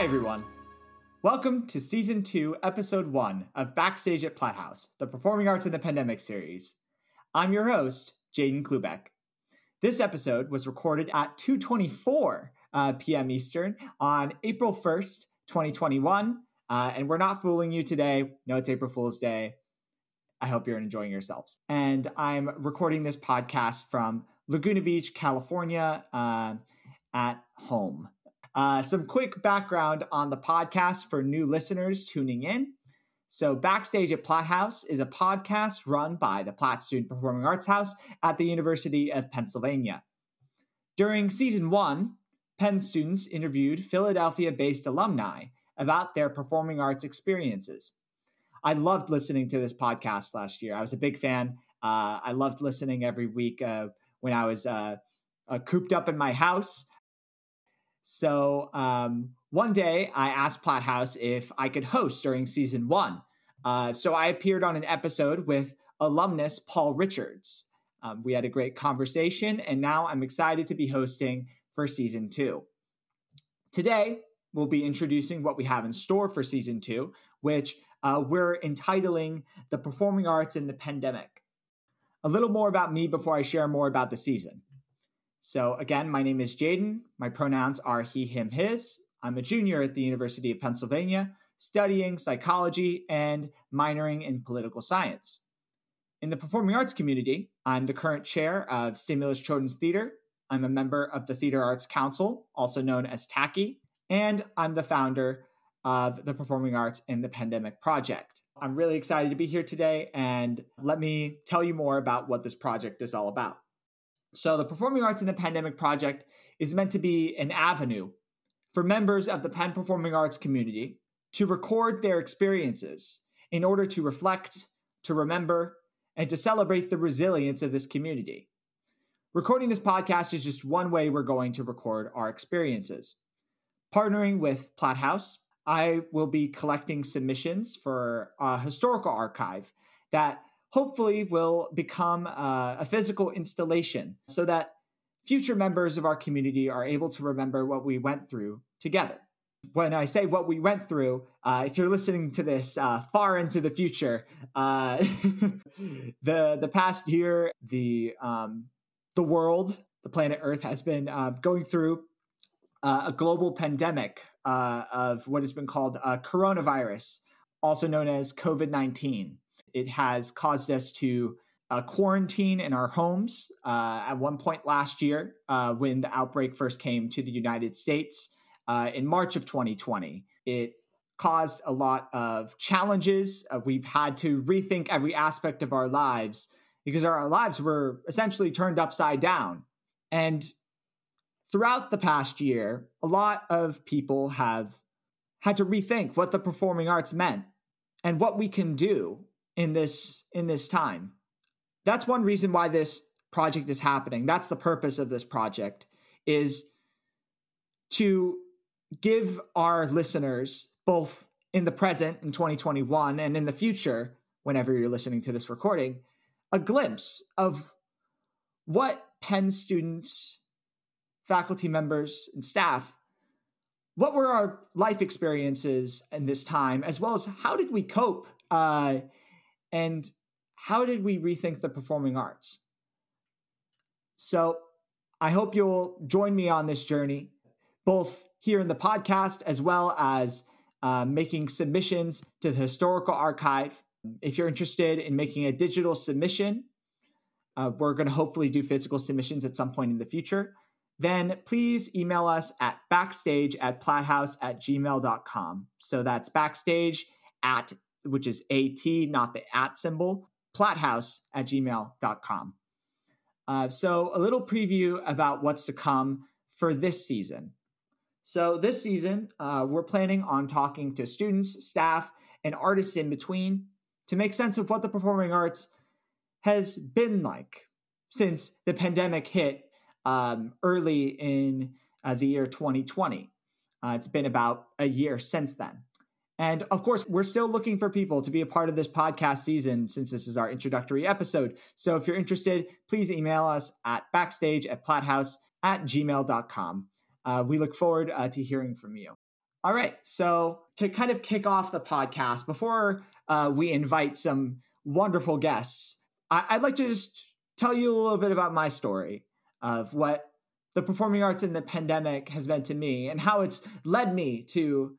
Hi, everyone. Welcome to Season 2, Episode 1 of Backstage at Platt House, the Performing Arts in the Pandemic series. I'm your host, Jaden Klubeck. This episode was recorded at 2.24 uh, p.m. Eastern on April 1st, 2021. Uh, and we're not fooling you today. No, it's April Fool's Day. I hope you're enjoying yourselves. And I'm recording this podcast from Laguna Beach, California, uh, at home. Uh, some quick background on the podcast for new listeners tuning in. So, Backstage at Platt House is a podcast run by the Platt Student Performing Arts House at the University of Pennsylvania. During season one, Penn students interviewed Philadelphia based alumni about their performing arts experiences. I loved listening to this podcast last year. I was a big fan. Uh, I loved listening every week uh, when I was uh, uh cooped up in my house. So um, one day I asked Platt House if I could host during season one. Uh, so I appeared on an episode with alumnus Paul Richards. Um, we had a great conversation, and now I'm excited to be hosting for season two. Today, we'll be introducing what we have in store for season two, which uh, we're entitling The Performing Arts in the Pandemic. A little more about me before I share more about the season. So, again, my name is Jaden. My pronouns are he, him, his. I'm a junior at the University of Pennsylvania, studying psychology and minoring in political science. In the performing arts community, I'm the current chair of Stimulus Children's Theater. I'm a member of the Theater Arts Council, also known as TACI, and I'm the founder of the Performing Arts in the Pandemic Project. I'm really excited to be here today, and let me tell you more about what this project is all about. So, the Performing Arts in the Pandemic Project is meant to be an avenue for members of the Penn Performing Arts community to record their experiences in order to reflect, to remember, and to celebrate the resilience of this community. Recording this podcast is just one way we're going to record our experiences. Partnering with Platt House, I will be collecting submissions for a historical archive that hopefully will become uh, a physical installation so that future members of our community are able to remember what we went through together. When I say what we went through, uh, if you're listening to this uh, far into the future, uh, the the past year, the um, the world, the planet Earth, has been uh, going through a global pandemic of what has been called coronavirus, also known as COVID nineteen. It has caused us to uh, quarantine in our homes. Uh, at one point last year, uh, when the outbreak first came to the United States uh, in March of 2020, it caused a lot of challenges. Uh, we've had to rethink every aspect of our lives because our, our lives were essentially turned upside down. And throughout the past year, a lot of people have had to rethink what the performing arts meant and what we can do in this in this time. That's one reason why this project is happening. That's the purpose of this project is to give our listeners both in the present in 2021 and in the future whenever you're listening to this recording a glimpse of what Penn students, faculty members, and staff what were our life experiences in this time, as well as how did we cope uh, and how did we rethink the performing arts? So I hope you'll join me on this journey, both here in the podcast as well as uh, making submissions to the historical archive. If you're interested in making a digital submission, uh, we're going to hopefully do physical submissions at some point in the future. Then please email us at backstage at platthouse at gmail.com. So that's backstage at which is AT, not the at symbol, platthouse at gmail.com. Uh, so, a little preview about what's to come for this season. So, this season, uh, we're planning on talking to students, staff, and artists in between to make sense of what the performing arts has been like since the pandemic hit um, early in uh, the year 2020. Uh, it's been about a year since then. And of course, we're still looking for people to be a part of this podcast season since this is our introductory episode. So if you're interested, please email us at backstage at platthouse at gmail.com. Uh, we look forward uh, to hearing from you. All right. So, to kind of kick off the podcast, before uh, we invite some wonderful guests, I- would like to just tell you a little bit about my story of what the performing arts in the pandemic has meant to me and how it's led me to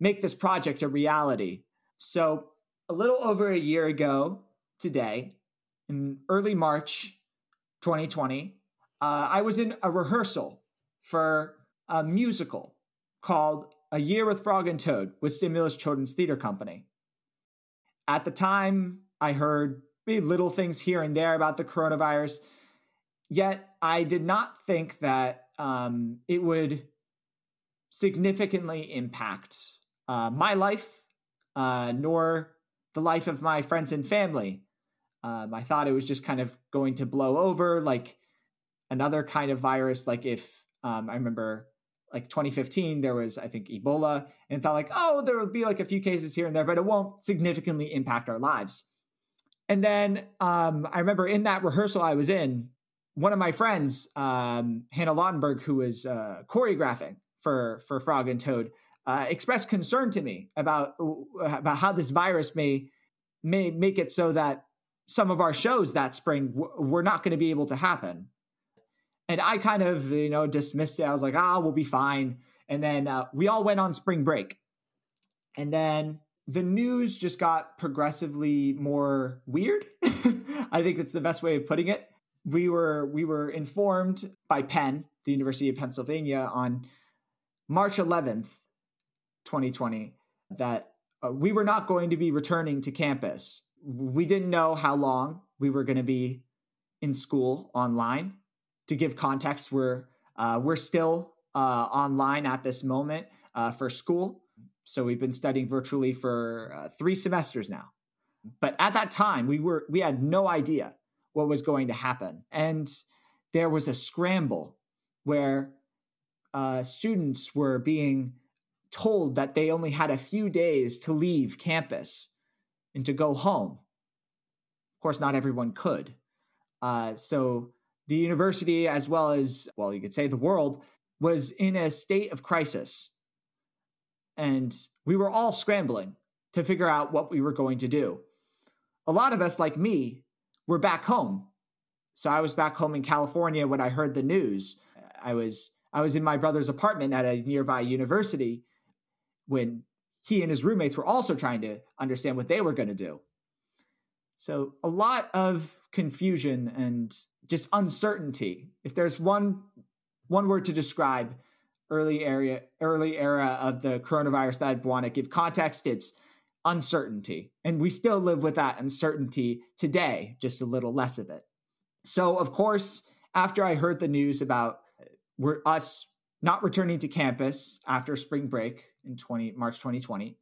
make this project a reality. So, a little over a year ago today, in early March 2020, uh, I was in a rehearsal for a musical called A Year with Frog and Toad with Stimulus Children's Theater Company. At the time, I heard little things here and there about the coronavirus, yet I did not think that um, it would significantly impact uh, my life, uh, nor the life of my friends and family. Um, I thought it was just kind of going to blow over like another kind of virus. Like if um, I remember like 2015, there was, I think, Ebola, and thought like, oh, there will be like a few cases here and there, but it won't significantly impact our lives. And then um, I remember in that rehearsal I was in, one of my friends, um, Hannah Lautenberg, who was uh, choreographing for for Frog and Toad, uh, expressed concern to me about about how this virus may may make it so that some of our shows that spring w- were not going to be able to happen. And I kind of, you know, dismissed it. I was like, ah, we'll be fine. And then uh, we all went on spring break. And then the news just got progressively more weird. I think that's the best way of putting it. We were we were informed by Penn, the University of Pennsylvania, on March 11th, 2020, that uh, we were not going to be returning to campus. We didn't know how long we were going to be in school online to give context, we're uh, we're still uh, online at this moment uh, for school. So we've been studying virtually for uh, three semesters now. But at that time, we were we had no idea what was going to happen, and there was a scramble where uh, students were being told that they only had a few days to leave campus and to go home. Of course, not everyone could. Uh, so the university, as well as, well, you could say the world, was in a state of crisis. And we were all scrambling to figure out what we were going to do. A lot of us, like me, were back home. So I was back home in California when I heard the news. I was I was in my brother's apartment at a nearby university when he and his roommates were also trying to understand what they were going to do. So a lot of confusion and just uncertainty. If there's one one word to describe early area early era of the coronavirus that I'd want to give context, it's uncertainty. And we still live with that uncertainty today, just a little less of it. So of course, after I heard the news about uh, us not returning to campus after spring break in 20 March 2020,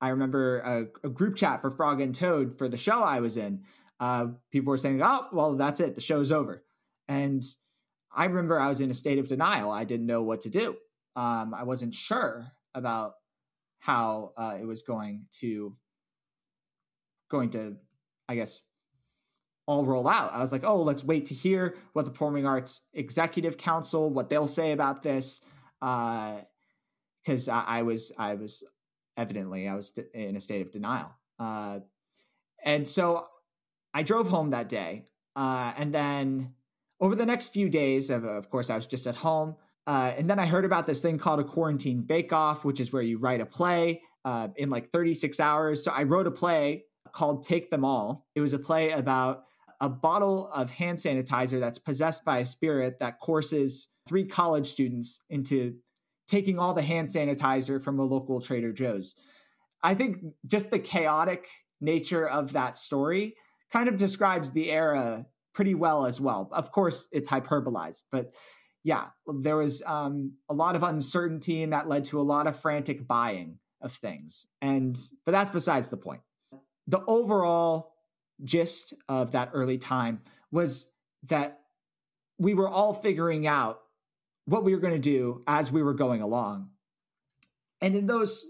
I remember a, a group chat for Frog and Toad for the show I was in uh, people were saying, "Oh, well, that's it. The show's over." And I remember I was in a state of denial. I didn't know what to do. Um, I wasn't sure about how uh, it was going to going to, I guess, all roll out. I was like, "Oh, let's wait to hear what the Performing Arts Executive Council what they'll say about this," because I, I, was I was evidently I was in a state of denial. Uh, and so I drove home that day. Uh, and then over the next few days, of, of course, I was just at home. Uh, and then I heard about this thing called a quarantine bake off, which is where you write a play uh, in like 36 hours. So I wrote a play called Take Them All. It was a play about a bottle of hand sanitizer that's possessed by a spirit that courses three college students into taking all the hand sanitizer from a local Trader Joe's. I think just the chaotic nature of that story kind of describes the era pretty well as well. Of course, it's hyperbolized, but yeah, there was um, a lot of uncertainty, and that led to a lot of frantic buying of things. And but that's besides the point. The overall gist of that early time was that we were all figuring out what we were going to do as we were going along. And in those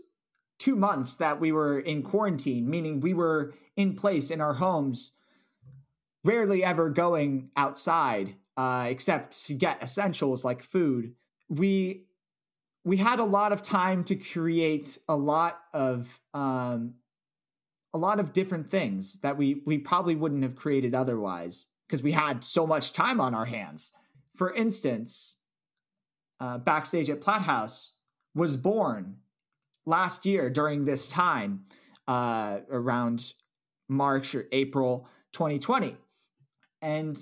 two months that we were in quarantine, meaning we were in place in our homes, rarely ever going outside uh, except to get essentials like food. We we had a lot of time to create a lot of um, a lot of different things that we we probably wouldn't have created otherwise because we had so much time on our hands. For instance, uh, backstage at Platt House was born last year during this time, uh, around March or April 2020, and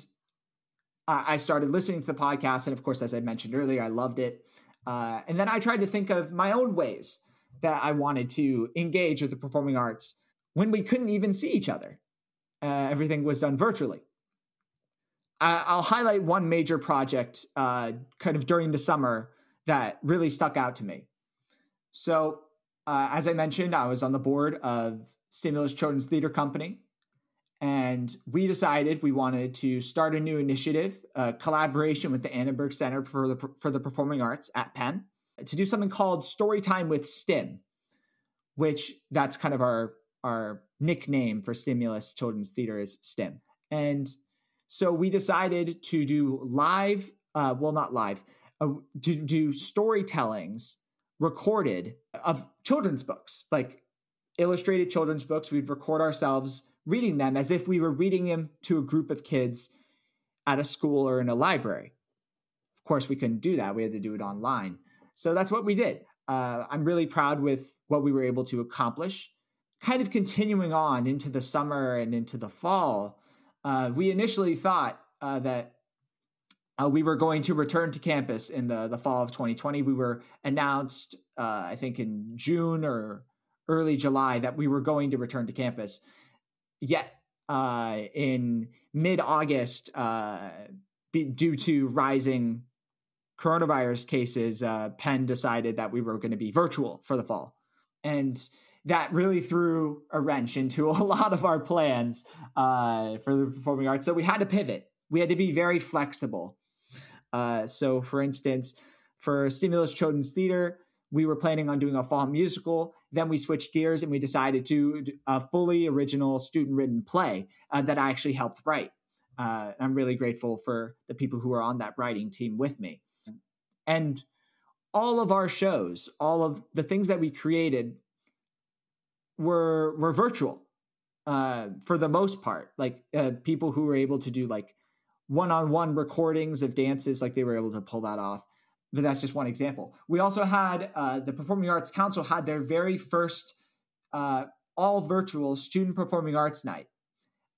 I started listening to the podcast, and of course, as I mentioned earlier, I loved it. Uh, and then I tried to think of my own ways that I wanted to engage with the performing arts when we couldn't even see each other. Uh, everything was done virtually. I, will highlight one major project uh, kind of during the summer that really stuck out to me. So, uh, as I mentioned, I was on the board of Stimulus Children's Theater Company, and we decided we wanted to start a new initiative, a collaboration with the Annenberg Center for the for the Performing Arts at Penn, to do something called Storytime with Stim, which that's kind of our our nickname for Stimulus Children's Theater is Stim. And so we decided to do live, uh, well, not live, uh, to do storytellings recorded of children's books, like illustrated children's books. We'd record ourselves reading them as if we were reading them to a group of kids at a school or in a library. Of course, we couldn't do that. We had to do it online. So that's what we did. Uh, I'm really proud with what we were able to accomplish kind of continuing on into the summer and into the fall, uh, we initially thought uh, that uh, we were going to return to campus in the, the fall of 2020. We were announced, uh, I think, in June or early July that we were going to return to campus. Yet, uh, in mid August, uh, due to rising coronavirus cases, Penn decided that we were going to be virtual for the fall. And that really threw a wrench into a lot of our plans uh, for the performing arts. So we had to pivot. We had to be very flexible. Uh, so, for instance, for Stimulus Children's Theater, we were planning on doing a fall musical. Then we switched gears and we decided to do a fully original student written play uh, that I actually helped write. Uh, I'm really grateful for the people who are on that writing team with me. And all of our shows, all of the things that we created were were virtual uh, for the most part. Like uh, people who were able to do like one-on-one recordings of dances, like they were able to pull that off. But that's just one example. We also had uh, the Performing Arts Council had their very first uh, all virtual student performing arts night,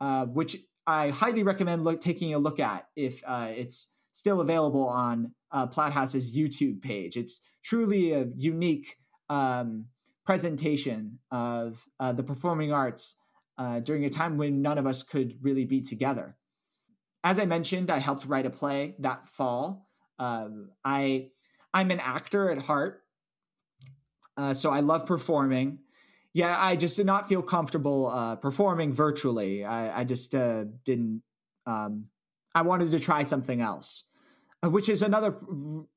uh, which I highly recommend look, taking a look at if uh, it's still available on uh, Platt House's YouTube page. It's truly a unique um, presentation of uh, the performing arts uh, during a time when none of us could really be together. As I mentioned, I helped write a play that fall. Um, I I'm an actor at heart, uh, so I love performing. Yeah, I just did not feel comfortable uh, performing virtually. I, I just uh, didn't. Um, I wanted to try something else, uh, which is another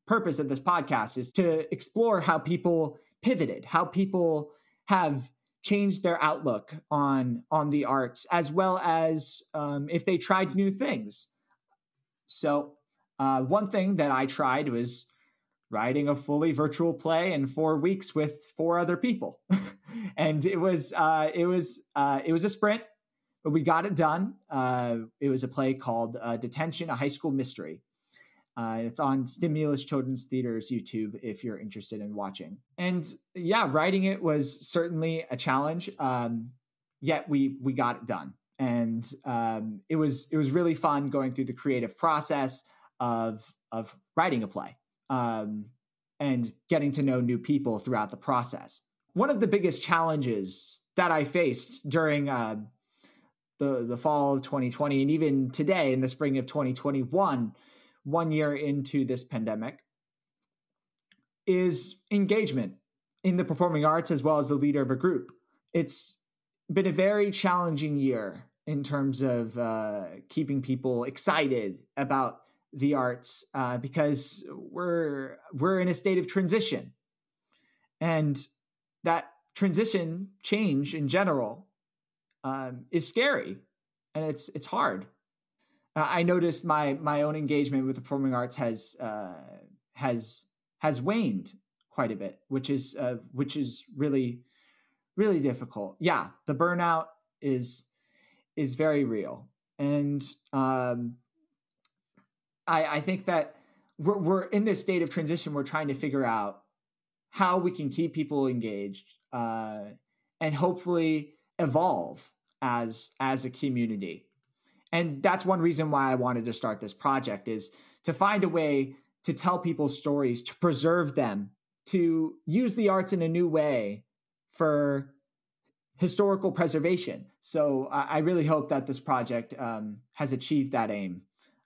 purpose of this podcast is to explore how people pivoted, how people have changed their outlook on on the arts, as well as um, if they tried new things. So, uh, one thing that I tried was writing a fully virtual play in four weeks with four other people, and it was uh, it was uh, it was a sprint, but we got it done. Uh, it was a play called uh, Detention: A High School Mystery, uh, it's on Stimulus Children's Theater's YouTube if you're interested in watching. And yeah, writing it was certainly a challenge. Um, yet we we got it done, and um, it was it was really fun going through the creative process of of writing a play um, and getting to know new people throughout the process. One of the biggest challenges that I faced during uh, the the fall of 2020 and even today in the spring of 2021 one year into this pandemic is engagement in the performing arts as well as the leader of a group. It's been a very challenging year in terms of uh, keeping people excited about the arts uh, because we're we're in a state of transition, and that transition change in general um, is scary and it's it's hard. I noticed my my own engagement with the performing arts has uh, has has waned quite a bit, which is uh, which is really really difficult. Yeah, the burnout is is very real, and um, I I think that we're we're in this state of transition. We're trying to figure out how we can keep people engaged uh, and hopefully evolve as as a community. And that's one reason why I wanted to start this project is to find a way to tell people's stories, to preserve them, to use the arts in a new way for historical preservation. So I really hope that this project um, has achieved that aim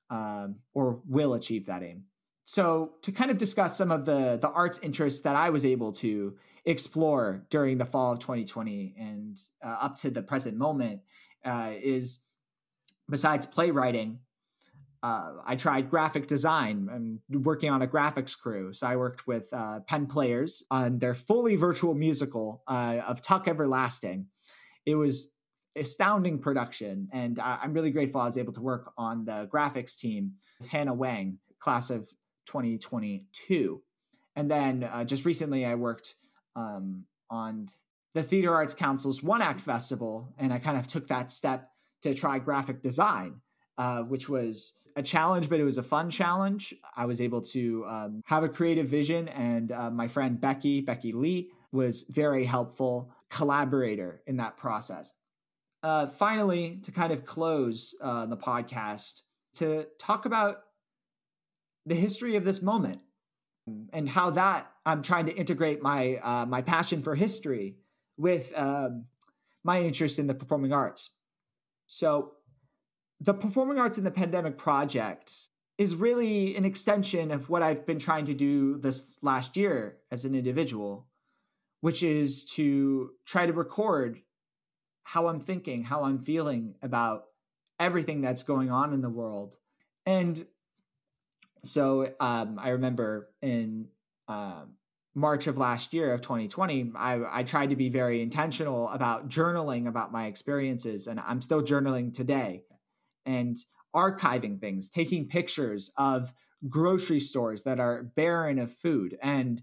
um, or will achieve that aim. So to kind of discuss some of the the arts interests that I was able to explore during the fall of 2020 and uh, up to the present moment uh, is besides playwriting uh, I tried graphic design. I'm working on a graphics crew. So I worked with uh, Players on their fully virtual musical uh, of Tuck Everlasting. It was astounding production, and I- am really grateful I was able to work on the graphics team with Hannah Wang, class of 2022. And then uh, just recently, I worked um, on the Theater Arts Council's One Act Festival, and I kind of took that step to try graphic design, uh, which was a challenge, but it was a fun challenge. I was able to um, have a creative vision, and uh, my friend Becky, Becky Lee, was very helpful collaborator in that process. Uh, finally, to kind of close uh, the podcast, to talk about the history of this moment and how that I'm trying to integrate my uh, my passion for history with um, my interest in the performing arts. So the Performing Arts in the Pandemic project is really an extension of what I've been trying to do this last year as an individual, which is to try to record how I'm thinking, how I'm feeling about everything that's going on in the world. And so um, I remember in uh, March of last year of 2020, I, I tried to be very intentional about journaling about my experiences, and I'm still journaling today and archiving things, taking pictures of grocery stores that are barren of food and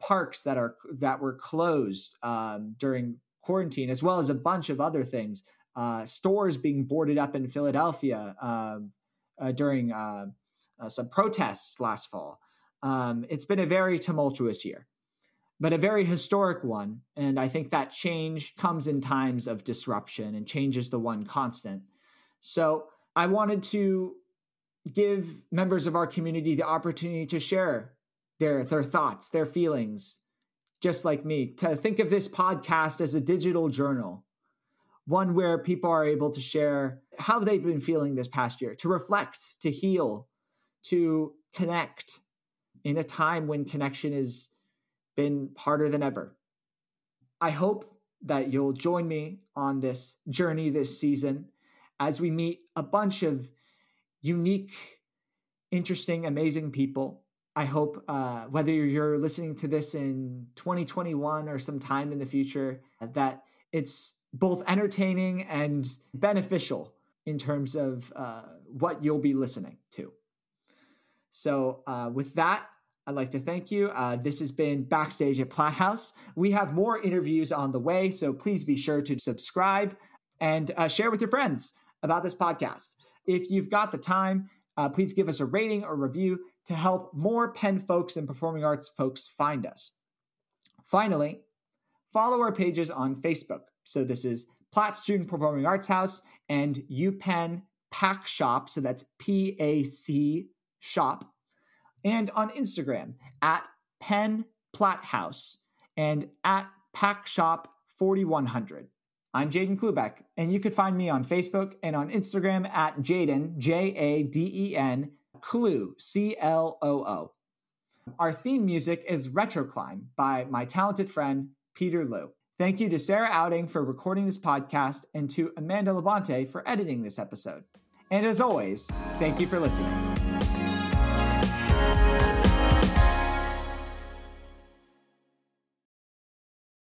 parks that are that were closed um, during quarantine, as well as a bunch of other things. Uh, stores being boarded up in Philadelphia um, uh, during uh, uh, some protests last fall. Um, it's been a very tumultuous year, but a very historic one. And I think that change comes in times of disruption and change is the one constant. So I wanted to give members of our community the opportunity to share their their thoughts, their feelings, just like me. To think of this podcast as a digital journal, one where people are able to share how they've been feeling this past year, to reflect, to heal, to connect in a time when connection has been harder than ever. I hope that you'll join me on this journey this season as we meet a bunch of unique, interesting, amazing people. I hope uh, whether you're listening to this in 2021 or sometime in the future, that it's both entertaining and beneficial in terms of uh, what you'll be listening to. So, uh, with that, I'd like to thank you. Uh, this has been Backstage at Platt House. We have more interviews on the way, so please be sure to subscribe and uh, share with your friends about this podcast. If you've got the time, uh, please give us a rating or review to help more Penn folks and performing arts folks find us. Finally, follow our pages on Facebook. So this is Platt Student Performing Arts House and UPenn PAC Shop. So that's P A C Shop. And on Instagram at Penn Platt House and at PAC Shop 4100. I'm Jaden Klubeck, and you could find me on Facebook and on Instagram at Jaden, J A D E N, Clue, C L O O. Our theme music is Retroclimb by my talented friend, Peter Liu. Thank you to Sarah Outing for recording this podcast and to Amanda Labonte for editing this episode. And as always, thank you for listening.